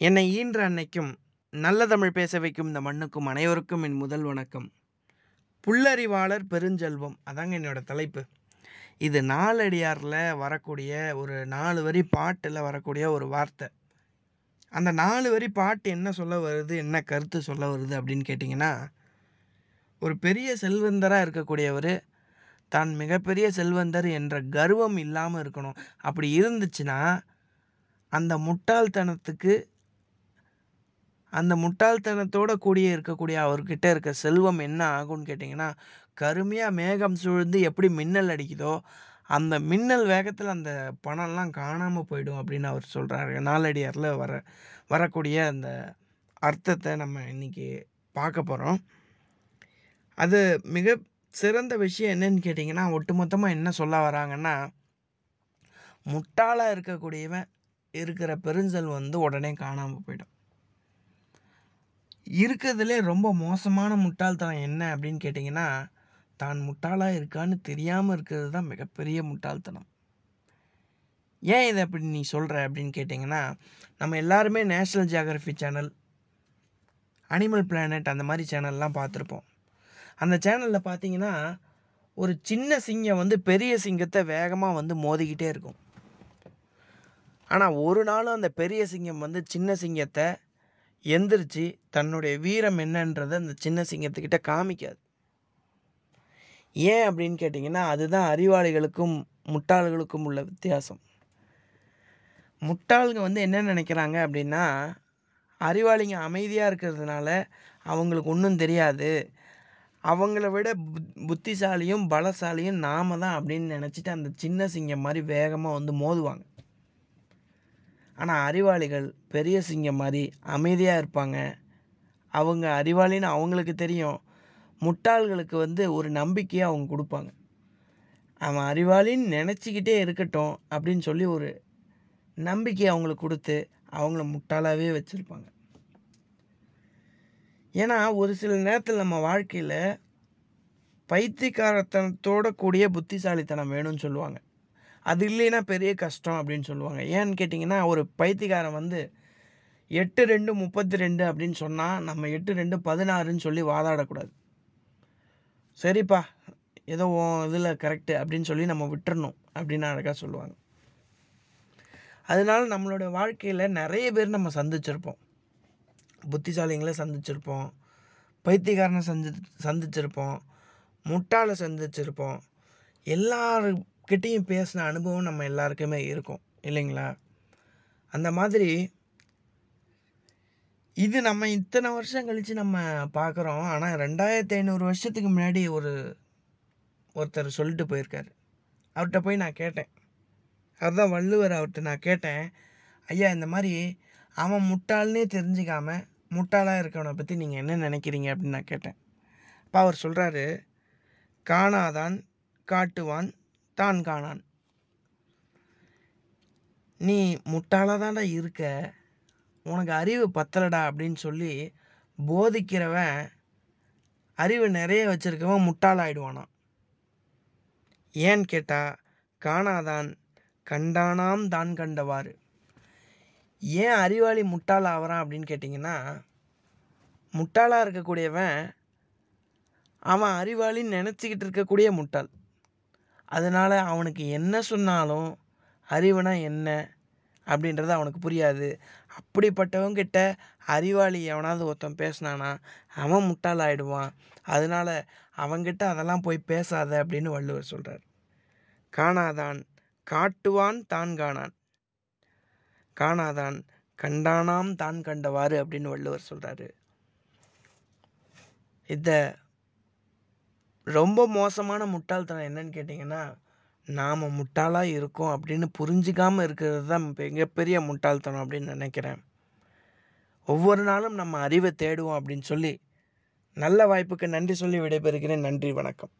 என்னை ஈன்ற அன்னைக்கும் நல்ல தமிழ் பேச வைக்கும் இந்த மண்ணுக்கும் அனைவருக்கும் என் முதல் வணக்கம். புல்லறிவாளர் பெருஞ்செல்வம் அதாங்க என்னோடய தலைப்பு. இது நாலடியாரில் வரக்கூடிய ஒரு நாலு வரி பாட்டில் வரக்கூடிய ஒரு வார்த்தை. அந்த நாலு வரி பாட்டு என்ன சொல்ல வருது என்ன கருத்து சொல்ல வருது அப்படின்னு கேட்டிங்கன்னா ஒரு பெரிய செல்வந்தராக இருக்கக்கூடியவர் தான் மிகப்பெரிய செல்வந்தர் என்ற கர்வம் இல்லாமல் இருக்கணும். அப்படி இருந்துச்சுன்னா அந்த முட்டாள்தனத்துக்கு அந்த முட்டாள்தனத்தோட கூடிய இருக்கக்கூடிய அவர்கிட்ட இருக்க செல்வம் என்ன ஆகும்னு கேட்டிங்கன்னா கருமையாக மேகம் சூழ்ந்து எப்படி மின்னல் அடிக்குதோ அந்த மின்னல் வேகத்தில் அந்த பணம்லாம் காணாமல் போயிடும் அப்படின்னு அவர் சொல்கிறாரு நாலடியாரில் வர வரக்கூடிய அந்த அர்த்தத்தை நம்ம இன்றைக்கி பார்க்க போகிறோம் அது மிக சிறந்த விஷயம் என்னன்னு கேட்டிங்கன்னா ஒட்டுமொத்தமாக என்ன சொல்ல வராங்கன்னா முட்டாளாக இருக்கக்கூடியவன் இருக்கிற பெருஞ்செல்வம் வந்து உடனே காணாமல் போயிடும். இருக்கிறதுலே ரொம்ப மோசமான முட்டாள்தனம் என்ன அப்படின்னு கேட்டிங்கன்னா தான் முட்டாளாக இருக்கான்னு தெரியாமல் இருக்கிறது தான் மிகப்பெரிய முட்டாள்தனம். ஏன் இதை அப்படி நீ சொல்கிற அப்படின்னு கேட்டிங்கன்னா நம்ம எல்லாருமே national geography channel animal planet அந்த மாதிரி சேனல்லாம் பார்த்துருப்போம். அந்த சேனலில் பார்த்தீங்கன்னா ஒரு சின்ன சிங்கம் வந்து பெரிய சிங்கத்தை வேகமாக வந்து மோதிக்கிட்டே இருக்கும். ஆனால் ஒரு நாளும் அந்த பெரிய சிங்கம் வந்து சின்ன சிங்கத்தை எந்திரிச்சு தன்னுடைய வீரம் என்னன்றதை அந்த சின்ன சிங்கத்துக்கிட்ட காமிக்காது. ஏன் அப்படின்னு கேட்டிங்கன்னா அதுதான் அறிவாளிகளுக்கும் முட்டாள்களுக்கும் உள்ள வித்தியாசம். முட்டாளுங்க வந்து என்ன நினைக்கிறாங்க அப்படின்னா அறிவாளிங்க அமைதியாக இருக்கிறதுனால அவங்களுக்கு ஒன்றும் தெரியாது. அவங்கள விட புத் புத்திசாலியும் பலசாலியும் நாம தான் அப்படின்னு நினச்சிட்டு அந்த சின்ன சிங்கம் மாதிரி வேகமாக வந்து மோதுவாங்க. ஆனால் அறிவாளிகள் பெரிய சிங்கம் மாதிரி அமைதியாக இருப்பாங்க. அவங்க அறிவாளின்னு அவங்களுக்கு தெரியும். முட்டாள்களுக்கு வந்து ஒரு நம்பிக்கையை அவங்க கொடுப்பாங்க. அவன் அறிவாளின்னு நினச்சிக்கிட்டே இருக்கட்டும் அப்படின்னு சொல்லி ஒரு நம்பிக்கையை அவங்களுக்கு கொடுத்து அவங்கள முட்டாளாகவே வச்சுருப்பாங்க. ஏன்னா ஒரு சில நேரத்தில் நம்ம வாழ்க்கையில் பைத்தியக்காரத்தனத்தோட கூடிய புத்திசாலித்தனம் வேணும்னு சொல்லுவாங்க. அது இல்லைன்னா பெரிய கஷ்டம் அப்படின்னு சொல்லுவாங்க. ஏன்னு கேட்டிங்கன்னா ஒரு பைத்தியக்காரன் வந்து எட்டு ரெண்டு முப்பத்தி ரெண்டு அப்படின்னு சொன்னால் நம்ம எட்டு ரெண்டு பதினாறுன்னு சொல்லி வாதாடக்கூடாது. சரிப்பா ஏதோ இதில் கரெக்டு அப்படின்னு சொல்லி நம்ம விட்டுறணும் அப்படின்னு அழகாக சொல்லுவாங்க. அதனால நம்மளோட வாழ்க்கையில் நிறைய பேர் நம்ம சந்திச்சிருப்போம். புத்திசாலிங்களை சந்திச்சிருப்போம். பைத்தியக்காரனை சந்தி சந்திச்சிருப்போம். முட்டாளை சந்திச்சிருப்போம். எல்லாரும் கிட்டேயும் பேசின அனுபவம் நம்ம எல்லாருக்குமே இருக்கும். இல்லைங்களா? அந்த மாதிரி இது நம்ம இத்தனை வருஷம் கழித்து நம்ம பார்க்குறோம் ஆனால் ரெண்டாயிரத்தி ஐநூறு வருஷத்துக்கு முன்னாடி ஒரு ஒருத்தர் சொல்லிட்டு போயிருக்காரு. அவர்கிட்ட போய் நான் கேட்டேன். அவர் தான் வள்ளுவர் அவர்கிட்ட நான் கேட்டேன். ஐயா இந்த மாதிரி அவன் முட்டாள்னே தெரிஞ்சுக்காம முட்டாளாக இருக்கவனை பற்றி நீங்கள் என்ன நினைக்கிறீங்க? அப்படின்னு நான் கேட்டேன். அப்போ அவர் சொல்கிறாரு காணாதான் காட்டுவான் தான் காணான். நீ முட்டாளாக தான்டா இருக்க. உனக்கு அறிவு பத்தலடா அப்படின்னு சொல்லி போதிக்கிறவன் அறிவு நிறைய வச்சுருக்கவன் முட்டாளாயிடுவானான் ஏன்னு கேட்டால் காணாதான் கண்டானாம் தான் கண்டவாறு. ஏன் அறிவாளி முட்டாள் ஆகிறான் அப்படின்னு கேட்டிங்கன்னா முட்டாளாக இருக்கக்கூடியவன் அவன் அறிவாளின்னு நினச்சிக்கிட்டு இருக்கக்கூடிய முட்டாள். அதனால் அவனுக்கு என்ன சொன்னாலும் அறிவுனா என்ன அப்படின்றது அவனுக்கு புரியாது. அப்படிப்பட்டவங்கிட்ட அறிவாளி எவனாவது ஒருத்தன் பேசுனானா அவன் முட்டாளாயிடுவான் அதனால் அவங்கிட்ட அதெல்லாம் போய் பேசாத அப்படின்னு வள்ளுவர் சொல்கிறார் காணாதான் காட்டுவான் தான் காணான். காணாதான் கண்டானாம் தான் கண்டவாறு அப்படின்னு வள்ளுவர் சொல்கிறாரு இதை ரொம்ப மோசமான முட்டாள்தனம் என்னன்னு கேட்டிங்கன்னா நாம் முட்டாளாக இருக்கோம் அப்படின்னு புரிஞ்சிக்காமல் இருக்கிறது தான் மிகப்பெரிய முட்டாள்தனம் அப்படின்னு நினைக்கிறேன். ஒவ்வொரு நாளும் நம்ம அறிவை தேடுவோம் அப்படின்னு சொல்லி நல்ல வாய்ப்புக்கு நன்றி சொல்லி விடைபெறுகிறேன். நன்றி வணக்கம்.